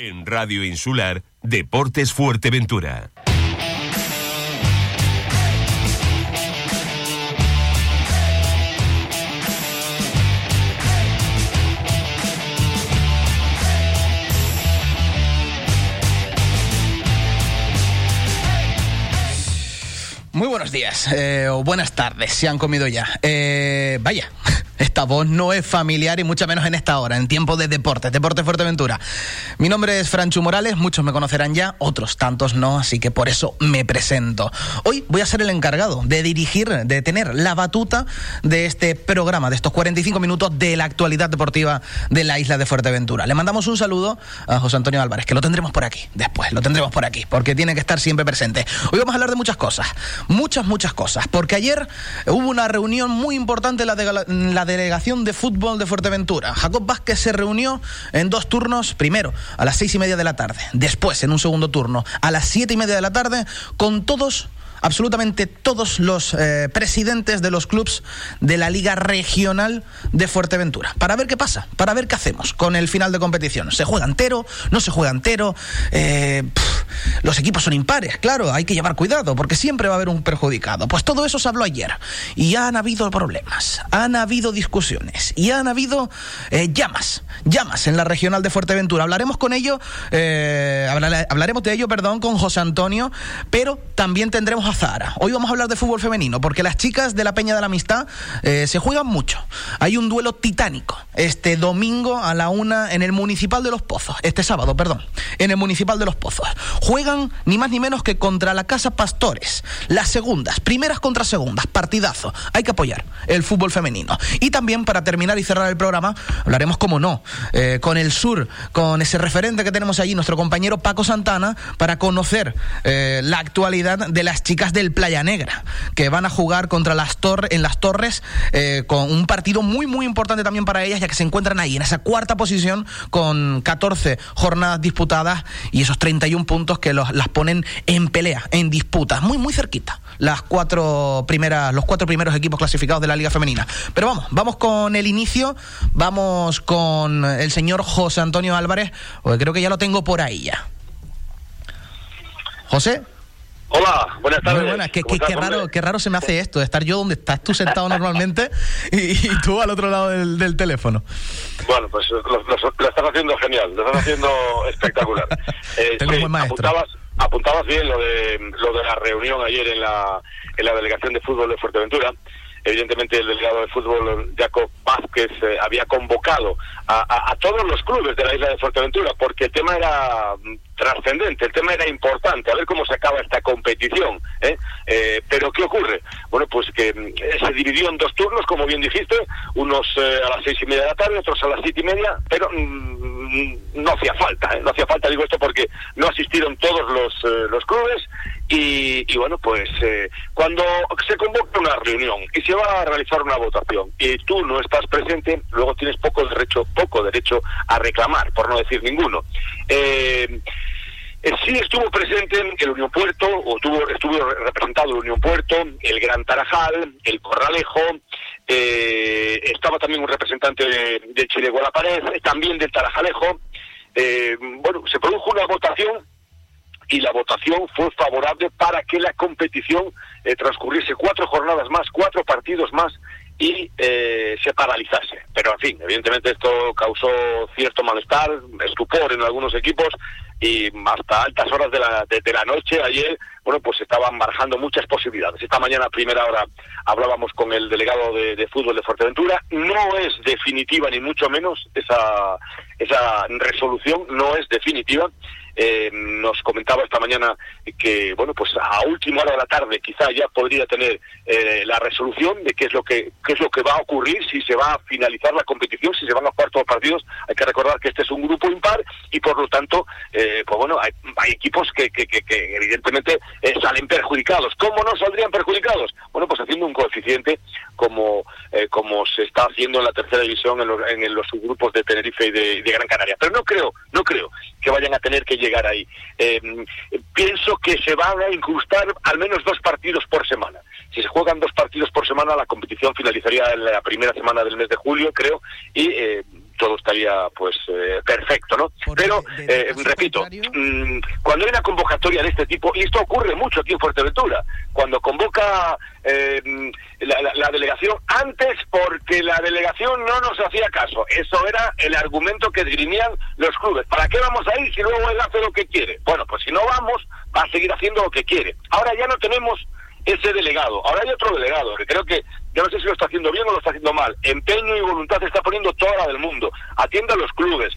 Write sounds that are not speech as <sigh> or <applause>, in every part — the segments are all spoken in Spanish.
En Radio Insular, Deportes Fuerteventura. Muy buenos días eh, o buenas tardes, si han comido ya. Eh, vaya, esta voz no es familiar y mucho menos en esta hora, en tiempo de deporte, Deporte Fuerteventura. Mi nombre es Franchu Morales, muchos me conocerán ya, otros tantos no, así que por eso me presento. Hoy voy a ser el encargado de dirigir, de tener la batuta de este programa, de estos 45 minutos de la actualidad deportiva de la isla de Fuerteventura. Le mandamos un saludo a José Antonio Álvarez, que lo tendremos por aquí, después, lo tendremos por aquí, porque tiene que estar siempre presente. Hoy vamos a hablar de muchas cosas, muchas, muchas cosas, porque ayer hubo una reunión muy importante la, de, la delegación de fútbol de Fuerteventura. Jacob Vázquez se reunió en dos turnos, primero a las seis y media de la tarde, después en un segundo turno a las siete y media de la tarde, con todos absolutamente todos los eh, presidentes de los clubes de la Liga Regional de Fuerteventura. Para ver qué pasa, para ver qué hacemos con el final de competición. ¿Se juega entero? ¿No se juega entero? Eh, los equipos son impares, claro, hay que llevar cuidado porque siempre va a haber un perjudicado. Pues todo eso se habló ayer y han habido problemas, han habido discusiones y han habido eh, llamas, llamas en la Regional de Fuerteventura. Hablaremos con ello, eh, hablaremos de ello, perdón, con José Antonio, pero también tendremos a Zara. Hoy vamos a hablar de fútbol femenino, porque las chicas de la Peña de la Amistad eh, se juegan mucho. Hay un duelo titánico este domingo a la una en el Municipal de Los Pozos, este sábado, perdón, en el Municipal de Los Pozos. Juegan ni más ni menos que contra la Casa Pastores, las segundas, primeras contra segundas, partidazo. Hay que apoyar el fútbol femenino. Y también para terminar y cerrar el programa, hablaremos, como no, eh, con el sur, con ese referente que tenemos allí, nuestro compañero Paco Santana, para conocer eh, la actualidad de las chicas del Playa Negra, que van a jugar contra las torres, en las Torres, eh, con un partido muy, muy importante también para ellas, ya que se encuentran ahí en esa cuarta posición con 14 jornadas disputadas y esos 31 puntos que los, las ponen en pelea, en disputa, muy, muy cerquita, las cuatro primeras, los cuatro primeros equipos clasificados de la Liga Femenina. Pero vamos, vamos con el inicio, vamos con el señor José Antonio Álvarez, porque creo que ya lo tengo por ahí ya. José. Hola, buenas tardes. Muy buenas. Qué, qué, qué raro, qué raro se me hace esto, de estar yo donde estás tú sentado normalmente <laughs> y, y tú al otro lado del, del teléfono. Bueno, pues lo, lo, lo, estás haciendo genial, lo estás haciendo <laughs> espectacular. Eh, Tengo un buen maestro. Apuntabas, apuntabas bien lo de, lo de la reunión ayer en la, en la delegación de fútbol de Fuerteventura. Evidentemente el delegado de fútbol, Jacob Vázquez, eh, había convocado a, a, a, todos los clubes de la isla de Fuerteventura porque el tema era trascendente, el tema era importante, a ver cómo se acaba esta competición. ¿eh? Eh, pero ¿qué ocurre? Bueno, pues que eh, se dividió en dos turnos, como bien dijiste, unos eh, a las seis y media de la tarde, otros a las siete y media, pero mmm, no hacía falta, no hacía falta, digo esto porque no asistieron todos los, los clubes y, y, bueno, pues cuando se convoca una reunión y se va a realizar una votación y tú no estás presente, luego tienes poco derecho, poco derecho a reclamar, por no decir ninguno. Eh, sí estuvo presente el Unión Puerto, o tuvo, estuvo representado el Unión Puerto, el Gran Tarajal, el Corralejo, eh, estaba también un representante de, de Chile La Pared, también del Tarajalejo. Eh, bueno, se produjo una votación y la votación fue favorable para que la competición eh, transcurriese cuatro jornadas más, cuatro partidos más y eh, se paralizase. Pero, en fin, evidentemente esto causó cierto malestar, estupor en algunos equipos y hasta altas horas de la, de, la noche ayer, bueno, pues estaban barajando muchas posibilidades. Esta mañana a primera hora hablábamos con el delegado de, de fútbol de Fuerteventura. No es definitiva, ni mucho menos, esa, esa resolución no es definitiva. Eh, nos comentaba esta mañana que, bueno, pues a última hora de la tarde quizá ya podría tener eh, la resolución de qué es lo que qué es lo que va a ocurrir si se va a finalizar la competición, si se van a jugar todos los partidos. Hay que recordar que este es un grupo impar y por lo tanto, eh, pues bueno, hay, hay equipos que, que, que, evidentemente eh, salen perjudicados. ¿Cómo no saldrían perjudicados? Bueno, pues haciendo un coeficiente como eh, como se está haciendo en la tercera división en los, en los subgrupos de Tenerife y de, de Gran Canaria. Pero no creo, no creo que vayan a tener que llegar ahí. Eh, pienso que se van a incrustar al menos dos partidos por semana. Si se juegan dos partidos por semana, la competición finalizaría en la primera semana del mes de julio, creo, y eh, todo estaría pues eh, perfecto, ¿no? Pero, eh, repito, mm, cuando hay una convocatoria de este tipo, y esto ocurre mucho aquí en Fuerteventura, cuando convoca eh, la, delegación antes porque la delegación no nos hacía caso, eso era el argumento que dirimían los clubes. ¿Para qué vamos a ir si luego él hace lo que quiere? Bueno, pues si no vamos, va a seguir haciendo lo que quiere. Ahora ya no tenemos ese delegado. Ahora hay otro delegado, que creo que, yo no sé si lo está haciendo bien o lo está haciendo mal. Empeño y voluntad está poniendo toda la del mundo. Atiende a los clubes,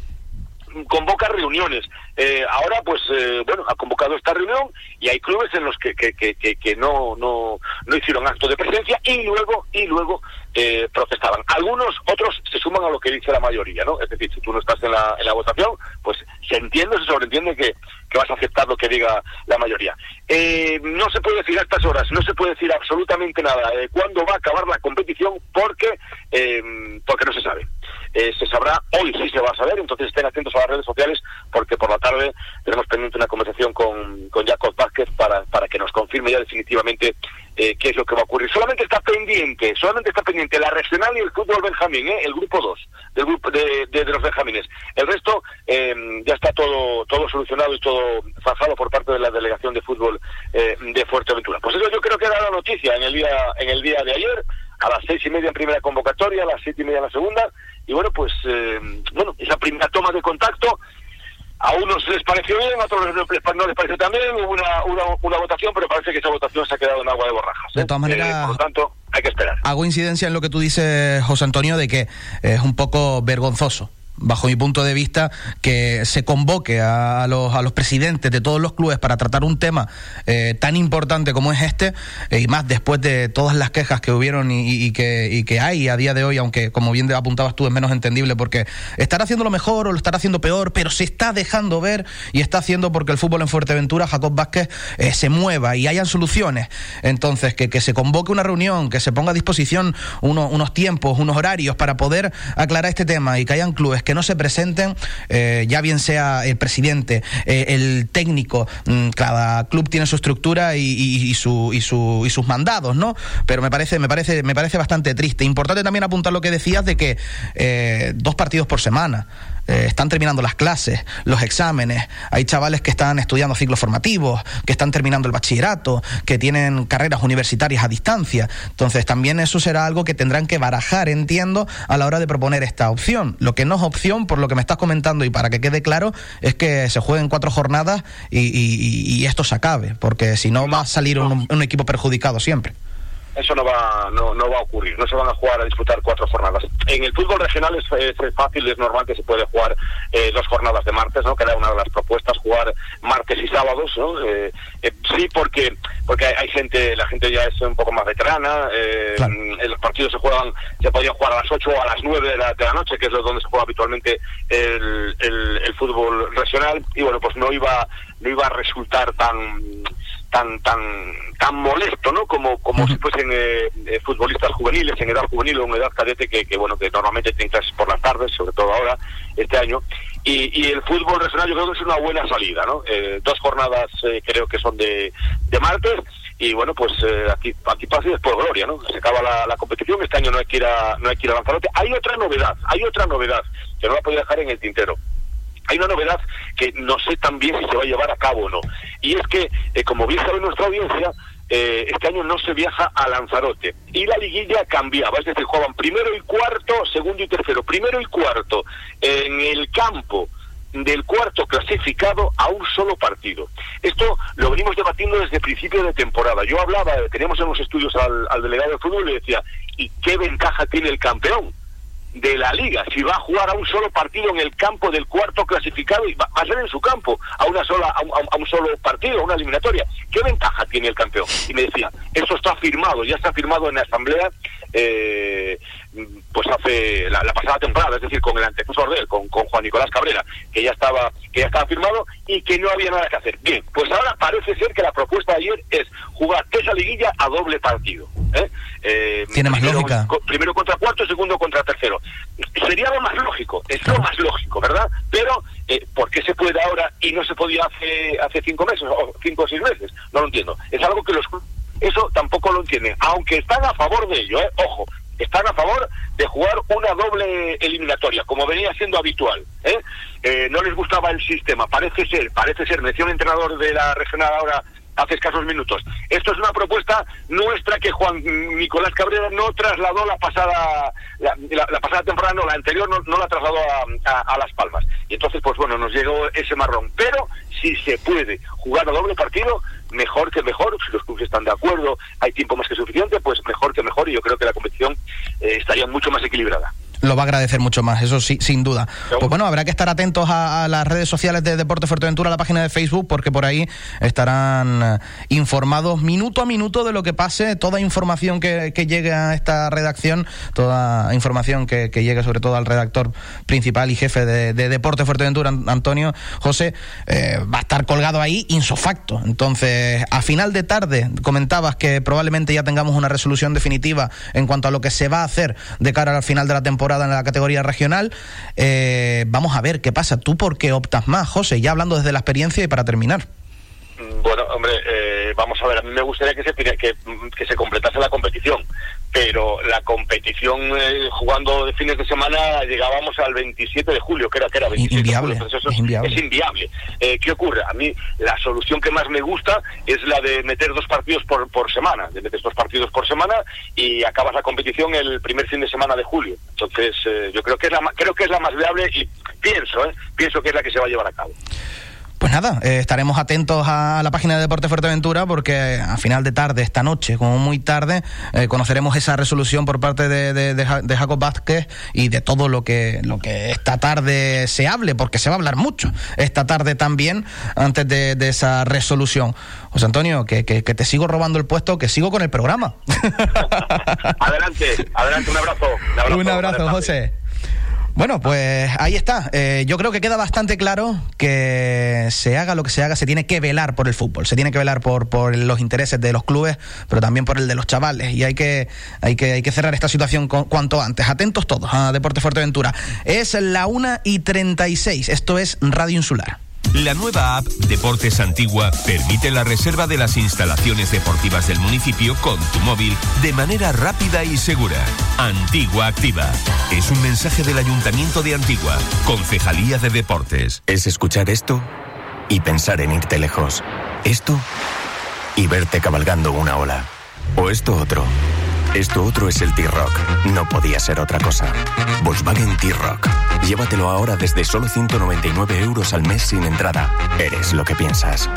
convoca reuniones. Eh, ahora, pues, eh, bueno, ha convocado esta reunión y hay clubes en los que, que, que, que, no, no, no hicieron acto de presencia y luego, y luego eh, protestaban. Algunos, otros se suman a lo que dice la mayoría, ¿no? Es decir, si tú no estás en la, en la votación, pues se entiende, se sobreentiende que, que vas a aceptar lo que diga la mayoría. Eh, no se puede decir a estas horas, no se puede decir absolutamente nada de cuándo va a acabar la competición porque, eh, porque no se sabe. Eh, se sabrá, hoy sí se va a saber, entonces estén atentos a las redes sociales porque por la tarde tenemos pendiente una conversación con, con Jacob Vázquez para, para que nos confirme ya definitivamente eh, qué es lo que va a ocurrir. Solamente está pendiente, solamente está pendiente la regional y el fútbol Benjamín, ¿eh? el grupo 2 del grupo de, de, los Benjamines. El resto eh, ya está todo todo solucionado y todo zanjado por parte de la delegación de fútbol eh, de Fuerteventura. Pues eso yo creo que era la noticia en el día en el día de ayer a las seis y media en primera convocatoria, a las siete y media en la segunda y bueno pues bueno esa primera toma de contacto a unos les pareció bien, a otros no les pareció también, hubo una, una, una, votación, pero parece que esa votación se ha quedado en agua de borrajas. De todas ¿eh? maneras, eh, por lo tanto, hay que esperar. Hago incidencia en lo que tú dices, José Antonio, de que es un poco vergonzoso bajo mi punto de vista, que se convoque a, los, a los presidentes de todos los clubes para tratar un tema eh, tan importante como es este, eh, y más después de todas las quejas que hubieron y, que, y que hay a día de hoy, aunque como bien apuntabas tú es menos entendible, porque estar haciendo lo mejor o lo estará haciendo peor, pero se está dejando ver y está haciendo porque el fútbol en Fuerteventura, Jacob Vázquez, eh, se mueva y hayan soluciones. Entonces, que, que se convoque una reunión, que se ponga a disposición unos tiempos, unos horarios para poder aclarar este tema y que hayan clubes que no se presenten, eh, ya bien sea el presidente, eh, el técnico, mm, cada club tiene su estructura y sus mandados, ¿no? Pero me parece, me parece, me parece bastante triste. Importante también apuntar lo que decías de que eh, dos partidos por semana. Eh, están terminando las clases, los exámenes, hay chavales que están estudiando ciclos formativos, que están terminando el bachillerato, que tienen carreras universitarias a distancia. Entonces también eso será algo que tendrán que barajar, entiendo, a la hora de proponer esta opción. Lo que no es opción, por lo que me estás comentando y para que quede claro, es que se jueguen cuatro jornadas y, esto se acabe, porque si no va a salir un equipo perjudicado siempre eso no va no, no va a ocurrir, no se van a jugar a disputar cuatro jornadas. En el fútbol regional es, es fácil, es normal que se puede jugar eh, dos jornadas de martes, ¿no? que era una de las propuestas, jugar martes y sábados, ¿no? Eh, eh, sí, porque porque hay, gente, la gente ya es un poco más veterana, los partidos se juegan, se podían jugar a las 8 o a las 9 de la, de la noche, que es donde se juega habitualmente el, el, el fútbol regional, y bueno, pues no iba, no iba a resultar tan tan tan tan molesto no como como si fuesen eh, eh, futbolistas juveniles en edad juvenil o en edad cadete que, que bueno que normalmente tienen clases por las tardes sobre todo ahora este año. Y, y el fútbol regional yo creo que es una buena salida no eh, dos jornadas creo que son de, de martes y bueno pues aquí aquí pasa y después gloria no se acaba la, la, competición este año no hay que ir a no hay que ir a Lanzarote. Hay otra novedad hay otra novedad que no la podía dejar en el tintero hay una novedad que no sé también si se va a llevar a cabo o no. Y es que, eh, como bien sabe nuestra audiencia, eh, este año no se viaja a Lanzarote. Y la liguilla cambiaba, es decir, jugaban primero y cuarto, segundo y tercero. Primero y cuarto en el campo del cuarto clasificado a un solo partido. Esto lo venimos debatiendo desde principio de temporada. Yo hablaba, teníamos en los estudios al, al delegado de fútbol y le decía, ¿y qué ventaja tiene el campeón? De la liga, si va a jugar a un solo partido en el campo del cuarto clasificado y va, a ser en su campo, a una sola, a un, solo partido, a una eliminatoria, ¿qué ventaja tiene el campeón? Y me decía, eso está firmado, ya está firmado en la asamblea, eh, pues hace la, pasada temporada, es decir, con el antecesor de él, con, con Juan Nicolás Cabrera, que ya estaba, que ya estaba firmado y que no había nada que hacer. Bien, pues ahora parece ser que la propuesta de ayer es jugar esa liguilla a doble partido. ¿eh? Eh, Tiene más lógica. primero contra cuarto, segundo contra tercero. Sería lo más lógico, es lo más lógico, ¿verdad? Pero, eh, ¿por qué se puede ahora y no se podía hace, hace cinco meses o cinco o seis meses? No lo entiendo. Es algo que los eso tampoco lo entienden, aunque están a favor de ello, ¿eh? ojo, están a favor de jugar una doble eliminatoria, como venía siendo habitual. ¿eh? Eh, no les gustaba el sistema, parece ser, parece ser, me decía un entrenador de la regional ahora hace escasos minutos. Esto es una propuesta nuestra que Juan Nicolás Cabrera no trasladó la pasada la, pasada temporada, no, la anterior no, la trasladó a, Las Palmas. Y entonces, pues bueno, nos llegó ese marrón. Pero si se puede jugar a doble partido, mejor que mejor. Si los clubes están de acuerdo, hay tiempo más que suficiente, pues mejor que mejor. Y yo creo que la competición eh, estaría mucho más equilibrada lo va a agradecer mucho más, eso sí, sin duda. Pues bueno, habrá que estar atentos a, las redes sociales de Deporte Fuerteventura, a la página de Facebook, porque por ahí estarán eh, informados minuto a minuto de lo que pase, toda información que, llegue a esta redacción, toda información que, llegue sobre todo al redactor principal y jefe de, Deporte Fuerteventura, Antonio José, eh, va a estar colgado ahí insofacto. Entonces, a final de tarde, comentabas que probablemente ya tengamos una resolución definitiva en cuanto a lo que se va a hacer de cara al final de la temporada en la categoría regional. Eh, vamos a ver qué pasa. ¿Tú por qué optas más, José? Ya hablando desde la experiencia y para terminar. Bueno, hombre, eh, vamos a ver, a mí me gustaría que se, que, que se completase la competición, pero la competición eh, jugando de fines de semana llegábamos al 27 de julio, que era que era 27 inviable, es inviable. Es inviable. Eh, ¿Qué ocurre? A mí la solución que más me gusta es la de meter dos partidos por, por semana, de meter dos partidos por semana y acabas la competición el primer fin de semana de julio. Entonces, yo creo que es la creo que es la más viable y pienso, pienso que es la que se va a llevar a cabo. Pues nada, eh, estaremos atentos a la página de Deporte Fuerteventura porque a final de tarde, esta noche, como muy tarde, eh, conoceremos esa resolución por parte de, Jacob Vázquez y de todo lo que, lo que esta tarde se hable, porque se va a hablar mucho esta tarde también antes de, esa resolución. José Antonio, que, que, te sigo robando el puesto, que sigo con el programa. <laughs> adelante, adelante, un abrazo. Un abrazo, un abrazo José. Bueno, pues ahí está. Eh, yo creo que queda bastante claro que se haga lo que se haga, se tiene que velar por el fútbol, se tiene que velar por, por los intereses de los clubes, pero también por el de los chavales. Y hay que, hay que, hay que cerrar esta situación cuanto antes. Atentos todos a Deporte Fuerteventura. Es la 1 y 36. Esto es Radio Insular. La nueva app Deportes Antigua permite la reserva de las instalaciones deportivas del municipio con tu móvil de manera rápida y segura. Antigua Activa. Es un mensaje del Ayuntamiento de Antigua, Concejalía de Deportes. Es escuchar esto y pensar en irte lejos. Esto y verte cabalgando una ola. O esto otro. Esto otro es el T-Rock. No podía ser otra cosa. Volkswagen T-Rock. Llévatelo ahora desde solo 199 euros al mes sin entrada. Eres lo que piensas.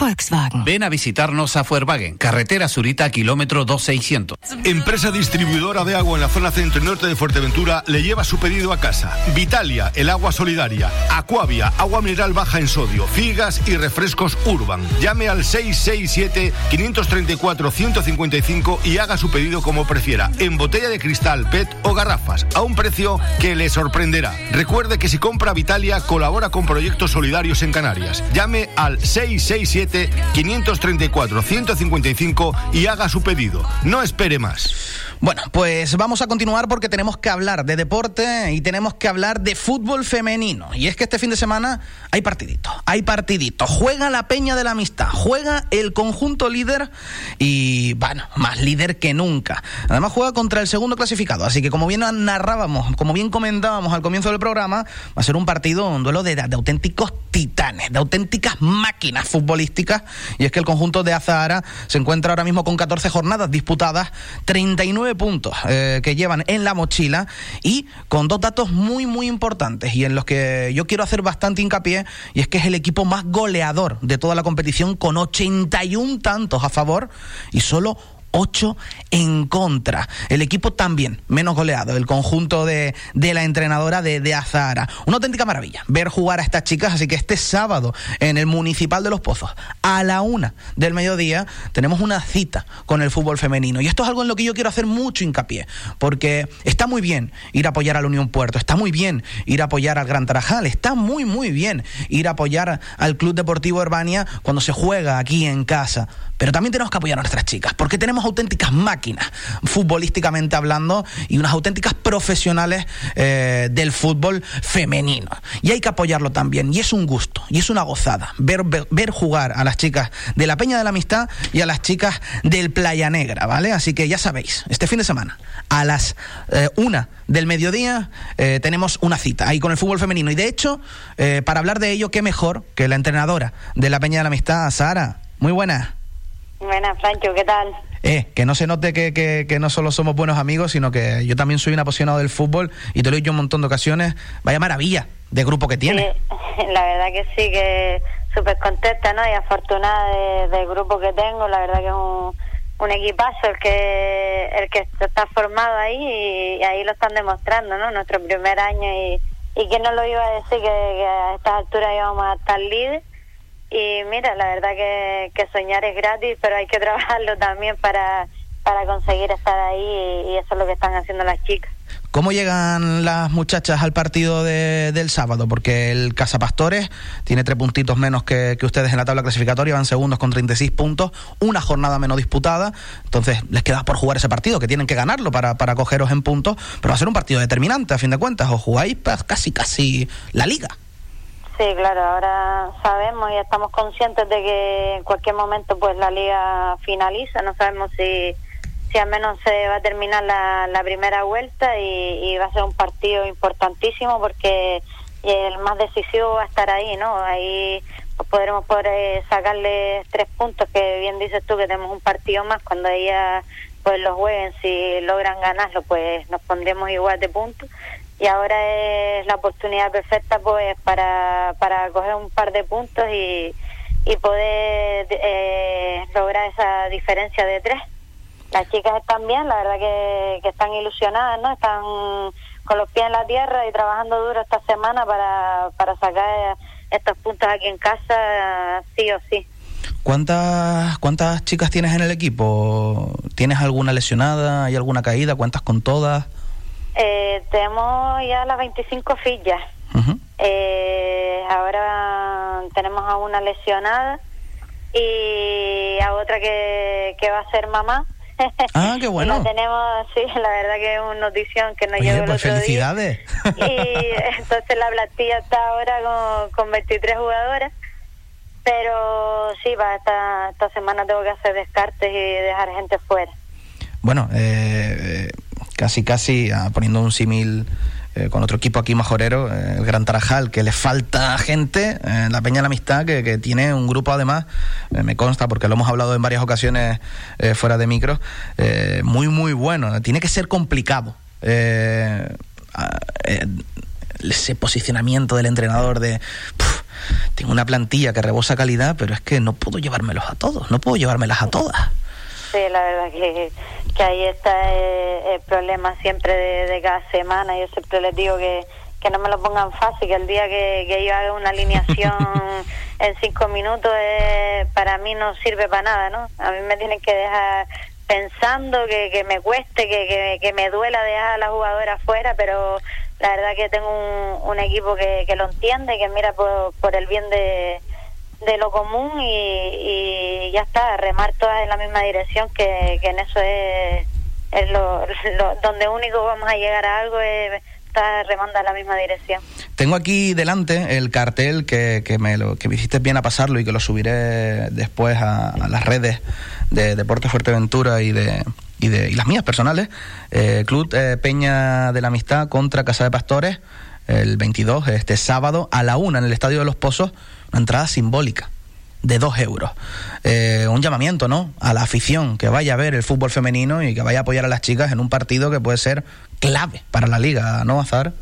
Volkswagen. Ven a visitarnos a Volkswagen, carretera Surita, kilómetro 2600. Empresa distribuidora de agua en la zona centro y norte de Fuerteventura le lleva su pedido a casa. Vitalia, el agua solidaria. Aquavia, agua mineral baja en sodio. Figas y refrescos Urban. Llame al 667-534-155 y haga su pedido como prefiera, en botella de cristal, PET o garrafas, a un precio que le sorprenderá. Recuerde que si compra Vitalia, colabora con proyectos solidarios en Canarias. Llame al 667 534 155 y haga su pedido. No espere más. Bueno, pues vamos a continuar porque tenemos que hablar de deporte y tenemos que hablar de fútbol femenino. Y es que este fin de semana hay partidito, hay partidito. Juega la Peña de la Amistad, juega el conjunto líder y, bueno, más líder que nunca. Además juega contra el segundo clasificado, así que como bien narrábamos, como bien comentábamos al comienzo del programa, va a ser un partido, un duelo de, de auténticos titanes, de auténticas máquinas futbolísticas. Y es que el conjunto de Azahara se encuentra ahora mismo con 14 jornadas disputadas, 39 puntos eh, que llevan en la mochila y con dos datos muy, muy importantes y en los que yo quiero hacer bastante hincapié y es que es el equipo más goleador de toda la competición con 81 tantos a favor y solo 8 en contra. El equipo también menos goleado, el conjunto de, de la entrenadora de, de, Azahara. Una auténtica maravilla ver jugar a estas chicas, así que este sábado en el Municipal de Los Pozos, a la una del mediodía, tenemos una cita con el fútbol femenino. Y esto es algo en lo que yo quiero hacer mucho hincapié, porque está muy bien ir a apoyar a la Unión Puerto, está muy bien ir a apoyar al Gran Tarajal, está muy, muy bien ir a apoyar al Club Deportivo Urbania cuando se juega aquí en casa. Pero también tenemos que apoyar a nuestras chicas, porque tenemos auténticas máquinas, futbolísticamente hablando, y unas auténticas profesionales eh, del fútbol femenino. Y hay que apoyarlo también, y es un gusto, y es una gozada ver, ver, jugar a las chicas de la Peña de la Amistad y a las chicas del Playa Negra, ¿vale? Así que ya sabéis, este fin de semana, a las eh, una del mediodía, eh, tenemos una cita ahí con el fútbol femenino. Y de hecho, para hablar de ello, qué mejor que la entrenadora de la Peña de la Amistad, Sara. Muy buena. Buenas, Francho, ¿qué tal? Eh, que no se note que, que, no solo somos buenos amigos, sino que yo también soy un apasionado del fútbol y te lo he dicho un montón de ocasiones. Vaya maravilla de grupo que tiene. <laughs> la verdad que sí, que súper contenta ¿no? y afortunada del grupo que tengo. La verdad que es un, un equipazo el que el que está formado ahí y, ahí lo están demostrando, ¿no? Nuestro primer año y, y que no lo iba a decir que, que a estas alturas íbamos a estar líderes y mira, la verdad que, soñar es gratis, pero hay que trabajarlo también para, para conseguir estar ahí y, eso es lo que están haciendo las chicas. ¿Cómo llegan las muchachas al partido de, del sábado? Porque el Casapastores tiene tres puntitos menos que, que, ustedes en la tabla clasificatoria, van segundos con 36 puntos, una jornada menos disputada, entonces les queda por jugar ese partido, que tienen que ganarlo para, para cogeros en puntos, pero va a ser un partido determinante a fin de cuentas, o jugáis pues, casi casi la liga. Sí, claro, ahora sabemos y estamos conscientes de que en cualquier momento pues la liga finaliza, no sabemos si, si al menos se va a terminar la, primera vuelta y, va a ser un partido importantísimo porque el más decisivo va a estar ahí, ¿no? Ahí podremos poder eh, sacarle tres puntos, que bien dices tú que tenemos un partido más, cuando ella pues los jueguen, si logran ganarlo, pues nos pondremos igual de puntos y ahora es la oportunidad perfecta pues para, para coger un par de puntos y, y poder eh, lograr esa diferencia de tres. Las chicas están bien, la verdad que, que están ilusionadas, ¿no? Están con los pies en la tierra y trabajando duro esta semana para, para sacar estos puntos aquí en casa, sí o sí. ¿Cuántas, ¿Cuántas chicas tienes en el equipo? ¿Tienes alguna lesionada? ¿Hay alguna caída? ¿Cuántas con todas? Eh, tenemos ya las 25 fillas. eh, ahora tenemos a una lesionada y a otra que, que va a ser mamá. <laughs> Ah, qué bueno. la tenemos, sí, la verdad que es una notición que nos llegó el pues felicidades. Y <laughs> entonces la plantilla está ahora con, con 23 jugadoras. Pero sí, va esta, esta semana tengo que hacer descartes y dejar gente fuera. Bueno, eh, casi casi ah, poniendo un símil eh, con otro equipo aquí majorero, eh, el Gran Tarajal, que le falta gente, eh, la Peña de la Amistad, que, tiene un grupo además, me consta porque lo hemos hablado en varias ocasiones fuera de micro, muy muy bueno, tiene que ser complicado. ese posicionamiento del entrenador de tengo una plantilla que rebosa calidad, pero es que no puedo llevármelos a todos, no puedo llevármelas a todas. Sí, la verdad que, que ahí está el, problema siempre de, cada semana. Yo siempre les digo que, que no me lo pongan fácil, que el día que, que yo haga una alineación <laughs> en cinco minutos eh, para mí no sirve para nada, ¿no? A mí me tienen que dejar pensando que, que me cueste, que, que, que me duela dejar a la jugadora afuera, pero la verdad que tengo un, un equipo que, que lo entiende, que mira por, por el bien de de lo común y, ya está, remar todas en la misma dirección, que, en eso es, <laughs> lo, donde único vamos a llegar a algo es estar remando en la misma dirección. Tengo aquí delante el cartel que, que me lo que hiciste bien a pasarlo y que lo subiré después a, las redes de Deportes Fuerteventura y de y de y las mías personales. Eh, Club eh, Peña de la Amistad contra Casa de Pastores el 22, este sábado, a la una en el Estadio de los Pozos, una entrada simbólica de dos euros. Eh, un llamamiento, ¿no? A la afición que vaya a ver el fútbol femenino y que vaya a apoyar a las chicas en un partido que puede ser clave para la liga, ¿no, Azar?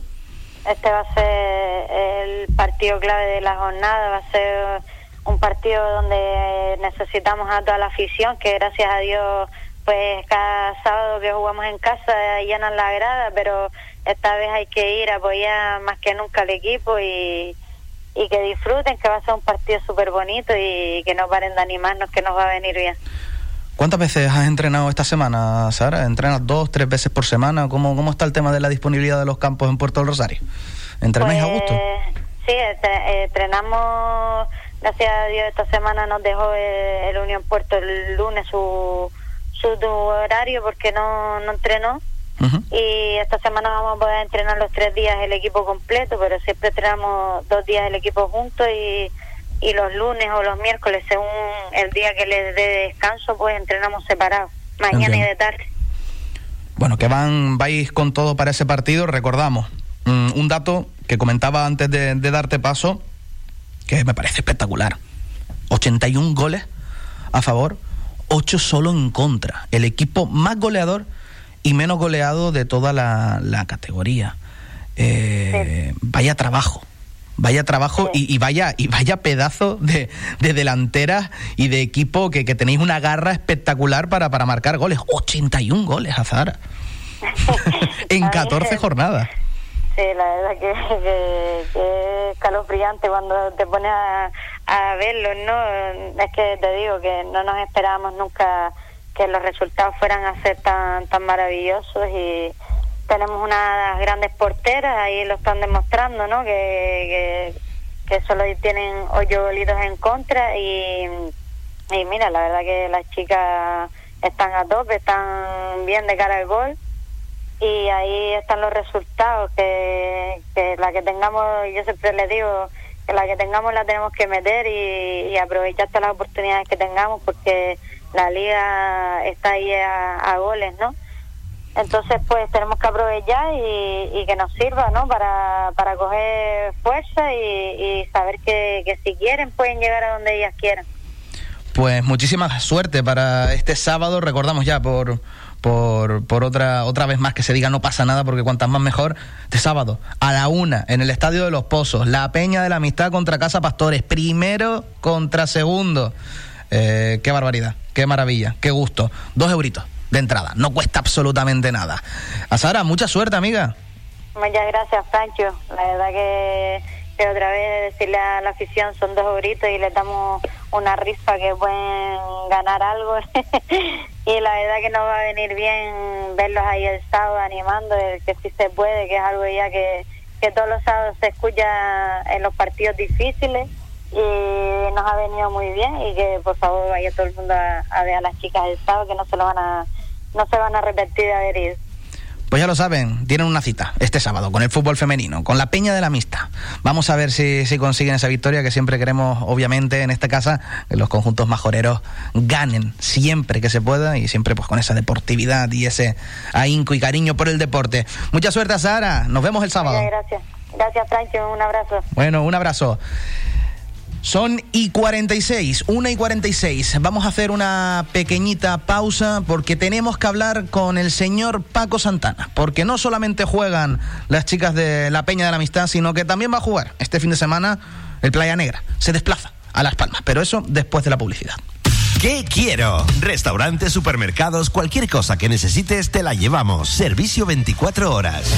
Este va a ser el partido clave de la jornada, va a ser un partido donde necesitamos a toda la afición, que gracias a Dios, pues cada sábado que jugamos en casa llenan la grada, pero esta vez hay que ir a apoyar más que nunca al equipo y, y que disfruten, que va a ser un partido súper bonito y que no paren de animarnos, que nos va a venir bien. ¿Cuántas veces has entrenado esta semana, Sara? ¿Entrenas dos, tres veces por semana? ¿Cómo, cómo está el tema de la disponibilidad de los campos en Puerto del Rosario? ¿Entrenáis a pues, gusto? Sí, entrenamos, gracias a Dios, esta semana nos dejó el, Unión Puerto el lunes su, su horario porque no, no entrenó. Y esta semana vamos a poder entrenar los tres días el equipo completo, pero siempre entrenamos dos días el equipo juntos y, y los lunes o los miércoles, según el día que les dé descanso, pues entrenamos separados, mañana y de tarde. Bueno, que van, vais con todo para ese partido, recordamos. Mm, un dato que comentaba antes de, de darte paso, que me parece espectacular. 81 goles a favor, 8 solo en contra. El equipo más goleador y menos goleado de toda la, la categoría. Eh, Vaya trabajo. Vaya trabajo y, y, vaya y vaya pedazo de, de delanteras y de equipo que, que, tenéis una garra espectacular para, para marcar goles. 81 goles, Azara. <laughs> en 14 jornadas. Sí, la verdad que, que, que es calofriante cuando te pones a, a verlo, ¿no? Es que te digo que no nos esperábamos nunca que los resultados fueran a ser tan, tan maravillosos y tenemos unas grandes porteras, ahí lo están demostrando, ¿no? Que, que, solo tienen ocho golitos en contra y, y mira, la verdad que las chicas están a tope, están bien de cara al gol y ahí están los resultados que, que la que tengamos yo siempre les digo que la que tengamos la tenemos que meter y aprovechar todas las oportunidades que tengamos porque la liga está ahí a, goles no entonces pues tenemos que aprovechar y, y que nos sirva no para, para coger fuerza y, y saber que, que si quieren pueden llegar a donde ellas quieran. Pues muchísima suerte para este sábado. Recordamos ya por por, por otra, otra vez más que se diga no pasa nada porque cuantas más mejor, de sábado a la una en el Estadio de los Pozos, la Peña de la Amistad contra Casa Pastores, primero contra segundo. Eh, qué barbaridad, qué maravilla, qué gusto. Dos euritos de entrada, no cuesta absolutamente nada. A Sara, mucha suerte, amiga. Muchas gracias, Pancho. La verdad que, que otra vez decirle a la afición son dos euritos y le damos una rifa que pueden ganar algo <laughs> y la verdad que nos va a venir bien verlos ahí el sábado animando el que sí se puede que es algo ya que, que todos los sábados se escucha en los partidos difíciles y nos ha venido muy bien y que por favor vaya todo el mundo a, a ver a las chicas del sábado que no se lo van a no se van a repetir de haber ido pues ya lo saben, tienen una cita este sábado con el fútbol femenino, con la Peña de la Amistad. Vamos a ver si, si consiguen esa victoria que siempre queremos, obviamente, en esta casa, que los conjuntos majoreros ganen siempre que se pueda y siempre pues con esa deportividad y ese ahínco y cariño por el deporte. Mucha suerte, Sara. Nos vemos el sábado. Muchas gracias. Gracias, Francho. Un abrazo. Bueno, un abrazo. Son y 46, 1 y 46. Vamos a hacer una pequeñita pausa porque tenemos que hablar con el señor Paco Santana. Porque no solamente juegan las chicas de la Peña de la Amistad, sino que también va a jugar este fin de semana el Playa Negra. Se desplaza a Las Palmas, pero eso después de la publicidad. ¿Qué quiero? Restaurantes, supermercados, cualquier cosa que necesites te la llevamos. Servicio 24 horas.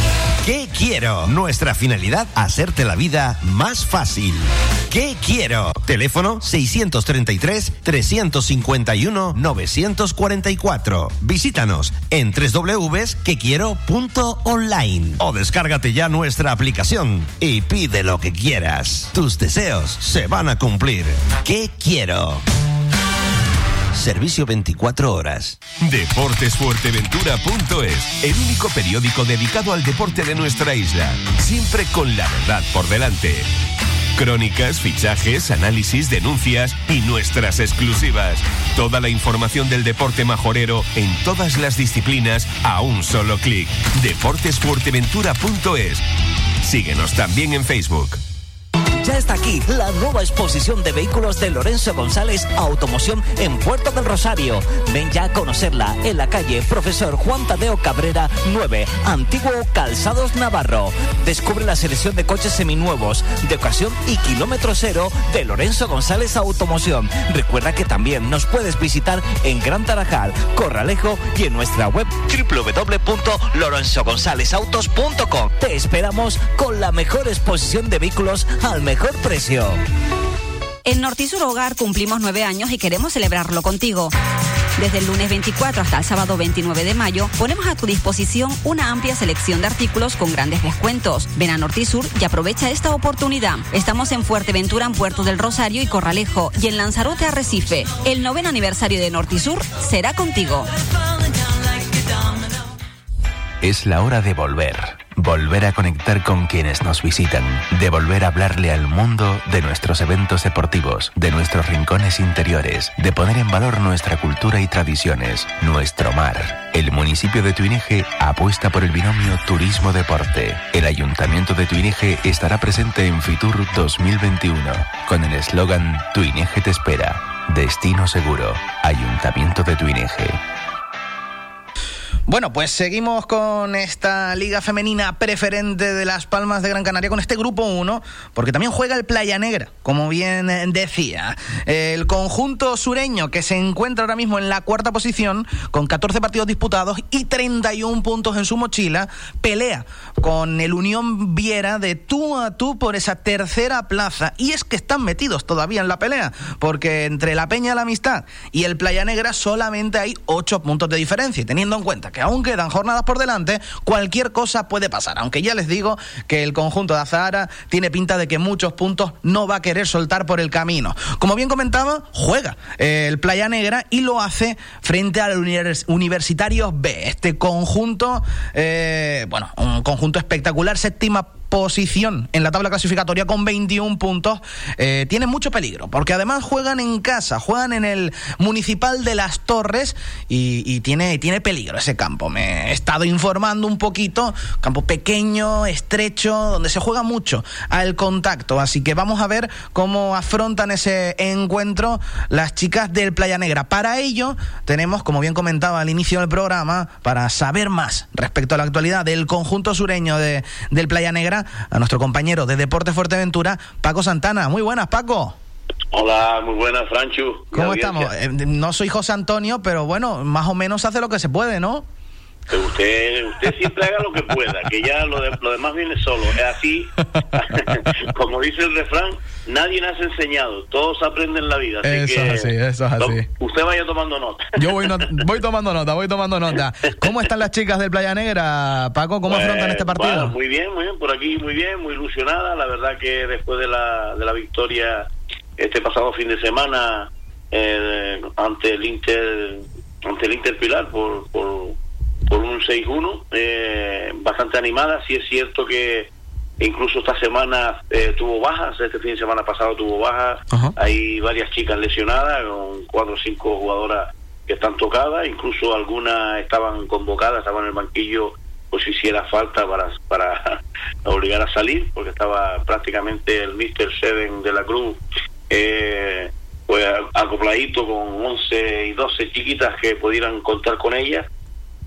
¿Qué quiero? Nuestra finalidad, hacerte la vida más fácil. ¿Qué quiero? Teléfono 633-351-944. Visítanos en www.quequiero.online o descárgate ya nuestra aplicación y pide lo que quieras. Tus deseos se van a cumplir. ¿Qué quiero? Servicio 24 horas. Deportesfuerteventura.es, el único periódico dedicado al deporte de nuestra isla, siempre con la verdad por delante. Crónicas, fichajes, análisis, denuncias y nuestras exclusivas. Toda la información del deporte majorero en todas las disciplinas a un solo clic. Deportesfuerteventura.es. Síguenos también en Facebook. Ya está aquí la nueva exposición de vehículos de Lorenzo González Automoción en Puerto del Rosario. Ven ya a conocerla en la calle Profesor Juan Tadeo Cabrera 9, Antiguo Calzados Navarro. Descubre la selección de coches seminuevos, de ocasión y kilómetro cero de Lorenzo González Automoción. Recuerda que también nos puedes visitar en Gran Tarajal, Corralejo y en nuestra web www.lorenzogonzalezautos.com. Te esperamos con la mejor exposición de vehículos al mejor precio. En Nortisur Hogar cumplimos nueve años y queremos celebrarlo contigo. Desde el lunes 24 hasta el sábado 29 de mayo, ponemos a tu disposición una amplia selección de artículos con grandes descuentos. Ven a Nortisur y aprovecha esta oportunidad. Estamos en Fuerteventura, en Puerto del Rosario y Corralejo, y en Lanzarote, Arrecife. El noveno aniversario de Nortisur será contigo. Es la hora de volver. Volver a conectar con quienes nos visitan. De volver a hablarle al mundo de nuestros eventos deportivos, de nuestros rincones interiores, de poner en valor nuestra cultura y tradiciones, nuestro mar. El municipio de Tuineje apuesta por el binomio turismo-deporte. El ayuntamiento de Tuineje estará presente en Fitur 2021 con el eslogan Tuineje te espera. Destino seguro. Ayuntamiento de Tuineje. Bueno, pues seguimos con esta liga femenina preferente de Las Palmas de Gran Canaria, con este grupo 1, porque también juega el Playa Negra, como bien decía. El conjunto sureño que se encuentra ahora mismo en la cuarta posición, con 14 partidos disputados y 31 puntos en su mochila, pelea con el Unión Viera de tú a tú por esa tercera plaza. Y es que están metidos todavía en la pelea, porque entre la Peña de la Amistad y el Playa Negra solamente hay 8 puntos de diferencia. Teniendo en cuenta que aún quedan jornadas por delante, cualquier cosa puede pasar. Aunque ya les digo que el conjunto de Azahara tiene pinta de que muchos puntos no va a querer soltar por el camino. Como bien comentaba, juega el Playa Negra y lo hace frente al Universitario B. Este conjunto, eh, bueno, un conjunto espectacular, séptima posición en la tabla clasificatoria con 21 puntos, eh, tiene mucho peligro, porque además juegan en casa, juegan en el Municipal de Las Torres y, tiene, tiene peligro ese campo. Me he estado informando un poquito, campo pequeño, estrecho, donde se juega mucho al contacto, así que vamos a ver cómo afrontan ese encuentro las chicas del Playa Negra. Para ello tenemos, como bien comentaba al inicio del programa, para saber más respecto a la actualidad del conjunto sureño de, del Playa Negra, a nuestro compañero de Deporte Fuerteventura, Paco Santana. Muy buenas, Paco. Hola, muy buenas, Franchu. ¿Cómo estamos? Eh, no soy José Antonio, pero bueno, más o menos hace lo que se puede, ¿no? Usted, usted siempre haga lo que pueda, que ya lo, lo demás viene solo. Es así, <laughs> como dice el refrán, nadie nace enseñado, todos aprenden la vida. Así eso es así, eso es así. Usted vaya tomando nota. Yo voy, voy tomando nota, voy tomando nota. ¿Cómo están las chicas del Playa Negra, Paco? ¿Cómo afrontan pues, este partido? muy bien, muy bien, por aquí muy bien, muy ilusionada. La verdad que después de la, de la victoria este pasado fin de semana eh, ante el Inter ante el Inter Pilar por, por por un 6-1, eh, bastante animada. Sí es cierto que incluso esta semana eh, tuvo bajas, este fin de semana pasado tuvo bajas. Hay varias chicas lesionadas, con cuatro o cinco jugadoras que están tocadas, incluso algunas estaban convocadas, estaban en el banquillo pues si hiciera falta para, para <laughs> obligar a salir, porque estaba prácticamente el Mr. Seven de la Cruz. Eh, pues acopladito con 11 y 12 chiquitas que pudieran contar con ellas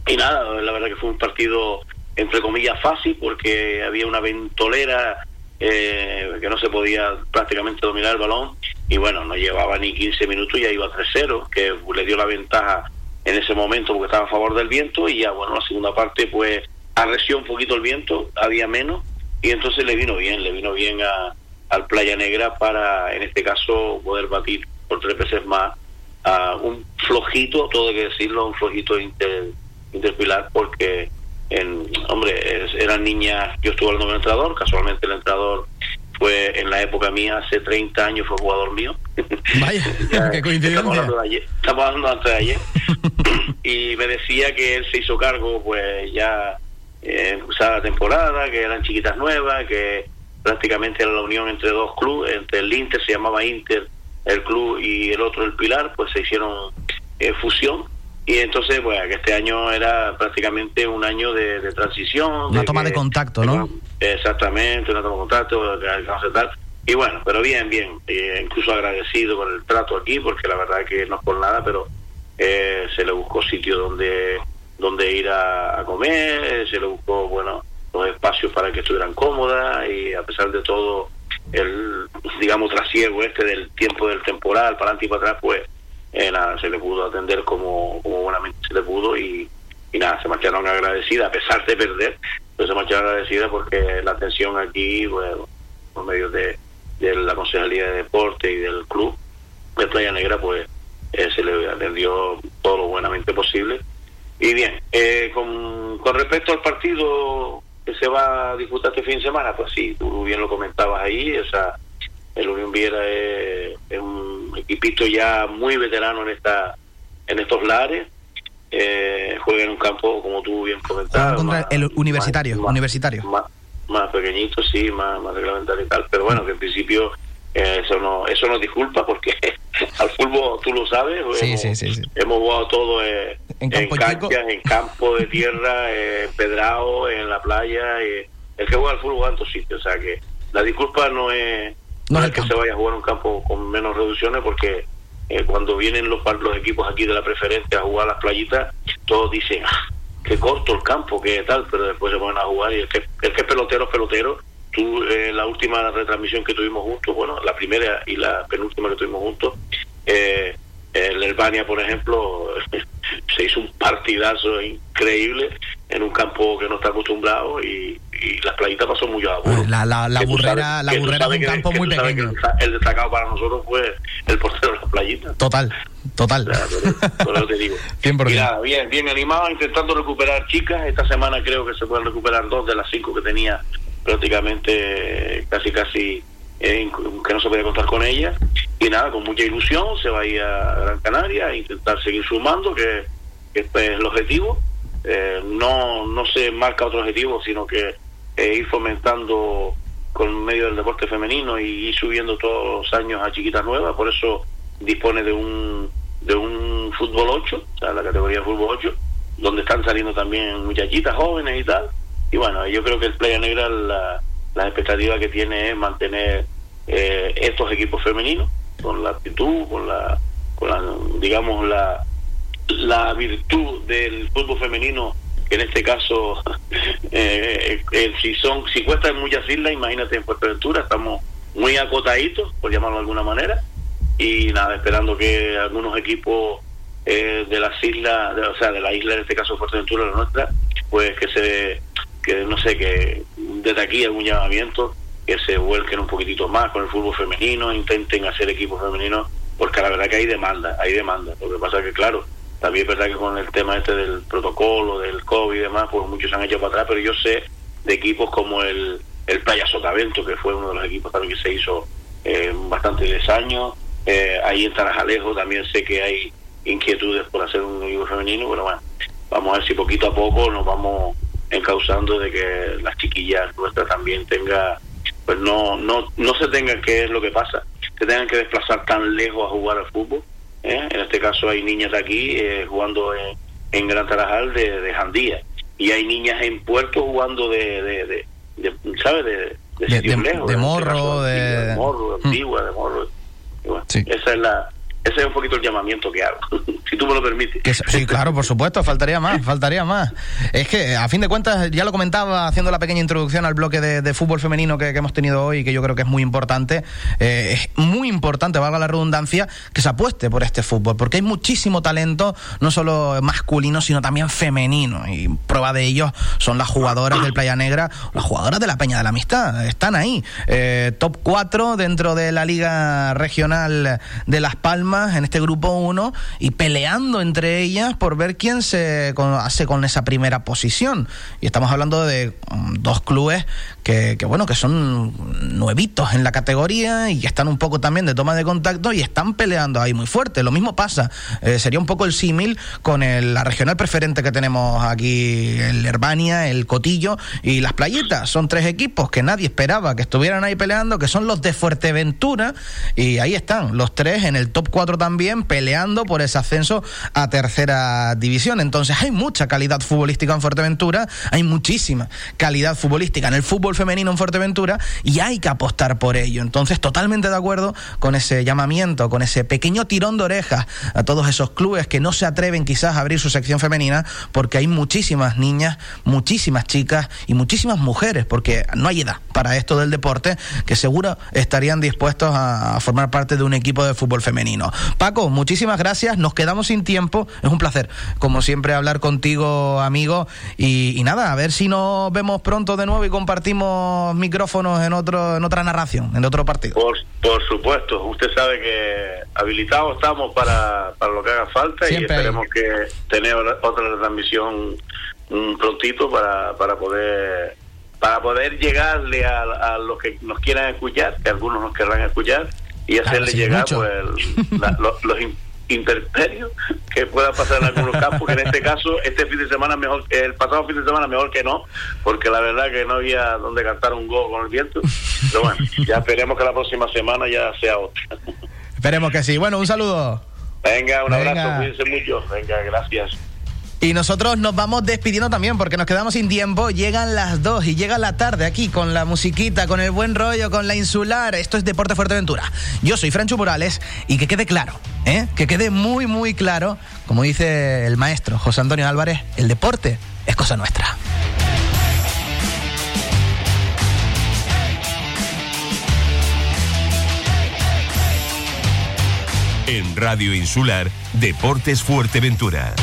y nada, la verdad que fue un partido entre comillas fácil porque había una ventolera eh, que no se podía prácticamente dominar el balón y bueno, no llevaba ni 15 minutos y ya iba 3-0, que le dio la ventaja en ese momento porque estaba a favor del viento y ya bueno, la segunda parte pues arreció un poquito el viento, había menos y entonces le vino bien, le vino bien a, al Playa Negra para en este caso poder batir por tres veces más a un flojito, todo hay que decirlo, un flojito inter Interpilar porque, en, hombre, eran niñas, yo estuve hablando con el entrenador, casualmente el entrenador fue en la época mía, hace 30 años fue jugador mío. <laughs> Vaya, <laughs> qué coincidencia. Estamos hablando, de ayer, estamos hablando antes de ayer. <laughs> y me decía que él se hizo cargo, pues ya eh, la temporada, que eran chiquitas nuevas, que prácticamente era la unión entre dos clubes, entre el Inter, se llamaba Inter, el club, y el otro, el Pilar, pues se hicieron eh, fusión y entonces, pues, que este año era prácticamente un año de, transición. Una toma de contacto, ¿no? Exactamente, una toma de contacto, tal. Y bueno, pero bien, bien. Eh, incluso agradecido con el trato aquí, porque la verdad que no es por nada, pero eh, se le buscó sitio donde donde ir a, comer, se le buscó, bueno, los espacios para que estuvieran cómodas y a pesar de todo, el, digamos, trasiego este del tiempo del temporal, para adelante y para atrás, pues eh, nada, se le pudo atender como, como buenamente se le pudo y, nada, se marcharon agradecidas, a pesar de perder, pero se marcharon agradecidas porque la atención aquí, bueno, por medio de, de la Concejalía de Deporte y del club de Playa Negra, pues eh, se le atendió todo lo buenamente posible. Y bien, eh, con, con respecto al partido que se va a disputar este fin de semana, pues sí, tú bien lo comentabas ahí, esa, el Unión Viera es, es un equipito ya muy veterano en esta en estos lares, eh, juega en un campo, como tú bien comentabas. Contra más- el universitario, más- universitario. más, más pequeñito, sí, más, más reglamentario y tal, pero bueno, que en principio eh, eso no eso no disculpa porque <laughs> al fútbol tú lo sabes, Sí, hemos, sí, sí, sí. hemos jugado todo eh, En en, campo canchas, en campo de tierra, <laughs> eh, empedrado, en la playa, eh, el que juega al fútbol va en todos sitios, o sea que la disculpa no es, No es el que se vaya a jugar un campo con menos reducciones porque eh, cuando vienen los, los equipos aquí de la preferente a jugar a las playitas, todos dicen, ah, qué corto el campo, qué tal, pero después se ponen a jugar y el que, el que es pelotero es pelotero. Tú, eh, la última retransmisión que tuvimos juntos, bueno, la primera y la penúltima que tuvimos juntos, eh, el Herbania, por ejemplo, <laughs> se hizo un partidazo increíble en un campo que no está acostumbrado y, y las playitas pasó muy a apuro. La, la, la burrera, sabes- la burrera sabes un campo que muy que pequeño. el destacado para nosotros fue el portero de las playitas. Total, total. Por eso te digo. 100%. Y nada, bien, bien animado, intentando recuperar chicas. Esta semana creo que se pueden recuperar dos de las cinco que tenía prácticamente eh, casi casi eh, que no se podía contar con ellas. Y nada, con mucha ilusión se va a ir a Gran Canaria a intentar seguir sumando, que, que este es el objetivo. Eh, no, no se marca otro objetivo, sino que eh, ir fomentando con medio del deporte femenino y subiendo todos los años a chiquitas nuevas. Por eso dispone de un de un fútbol 8, o sea, la categoría fútbol 8, donde están saliendo también muchachitas jóvenes y tal. Y bueno, yo creo que el Playa Negra la, la expectativa que tiene es mantener eh, estos equipos femeninos con la actitud, con la, con la digamos, la, la virtud del fútbol femenino en este caso <laughs> eh, eh, si son si cuesta en muchas islas imagínate en Fuerteventura estamos muy acotaditos por llamarlo de alguna manera y nada esperando que algunos equipos eh, de las islas o sea de la isla en este caso Fuerteventura la nuestra pues que se que no sé que desde aquí algún llamamiento que se vuelquen un poquitito más con el fútbol femenino intenten hacer equipos femeninos porque la verdad que hay demanda hay demanda. Lo que pasa es que claro también es verdad que con el tema este del protocolo, del COVID y demás, pues muchos se han hecho para atrás, pero yo sé de equipos como el, el Playa Sotavento, que fue uno de los equipos también que se hizo eh, bastante 10 años. Eh, ahí en Tarajalejo también sé que hay inquietudes por hacer un equipo femenino, pero bueno, vamos a ver si poquito a poco nos vamos encauzando de que las chiquillas nuestras también tenga pues no no no se tengan que es lo que pasa se tengan que desplazar tan lejos a jugar al fútbol ¿eh? En este caso hay niñas de aquí eh, jugando en, en Gran Tarajal de, de Jandía. Y hay niñas en Puerto jugando de, de, de, de- ¿sabes? De, de, De- lejos, de este morro, caso, de- morro, de antigua, de morro. Bueno, esa es la, ese es un poquito el llamamiento que hago, <laughs> si tú me lo permites. Sí, claro, por supuesto, faltaría más, faltaría más. Es que, a fin de cuentas, ya lo comentaba haciendo la pequeña introducción al bloque de, fútbol femenino que, que hemos tenido hoy, que yo creo que es muy importante. Eh, es muy importante, valga la redundancia, que se apueste por este fútbol, porque hay muchísimo talento, no solo masculino, sino también femenino. Y prueba de ello son las jugadoras del Playa Negra, las jugadoras de la Peña de la Amistad. Están ahí. Eh, top 4 dentro de la Liga Regional de Las Palmas, en este grupo 1, y peleando entre ellas por ver quién se hace con esa primera posición. Y estamos hablando de mm, dos clubes que, que, bueno, que son nuevitos en la categoría y están un poco también de toma de contacto y están peleando ahí muy fuerte. Lo mismo pasa, eh, sería un poco el símil con el- la regional preferente que tenemos aquí, el Herbania, el Cotillo y las Playitas. Son tres equipos que nadie esperaba que estuvieran ahí peleando, que son los de Fuerteventura y ahí están, los tres en el top 4 también, peleando por ese ascenso a tercera división. Entonces hay mucha calidad futbolística en Fuerteventura, hay muchísima calidad futbolística en el fútbol femenino en Fuerteventura y hay que apostar por ello. Entonces totalmente de acuerdo con ese llamamiento, con ese pequeño tirón de orejas a todos esos clubes que no se atreven quizás a abrir su sección femenina porque hay muchísimas niñas, muchísimas chicas y muchísimas mujeres, porque no hay edad para esto del deporte, que seguro estarían dispuestos a, formar parte de un equipo de fútbol femenino. Paco, muchísimas gracias. Nos quedamos sin tiempo. Es un placer, como siempre, hablar contigo, amigo. Y, y nada, a ver si nos vemos pronto de nuevo y compartimos micrófonos en otro en otra narración, en otro partido. Por, por supuesto, usted sabe que habilitados estamos para, para lo que haga falta y Siempre esperemos que tener otra transmisión mm, prontito para, para poder para poder llegarle a, a los que nos quieran escuchar, que algunos nos querrán escuchar, y hacerle llegar pues, la- lo- los in- interperios que pueda pasar en algunos campos, que en este caso, este fin de semana mejor, el pasado fin de semana mejor que no, porque la verdad que no había donde cantar un gol con el viento. Pero bueno, ya esperemos que la próxima semana ya sea otra. Esperemos que sí. Bueno, un saludo. Venga, un Venga. abrazo, cuídense mucho. Venga, gracias. Y nosotros nos vamos despidiendo también porque nos quedamos sin tiempo. Llegan las dos y llega la tarde aquí con la musiquita, con el buen rollo, con la insular. Esto es Deporte Fuerteventura. Yo soy Francho Morales y que quede claro, ¿eh? que quede muy, muy claro, como dice el maestro José Antonio Álvarez, el deporte es cosa nuestra. En Radio Insular, Deportes Fuerteventura.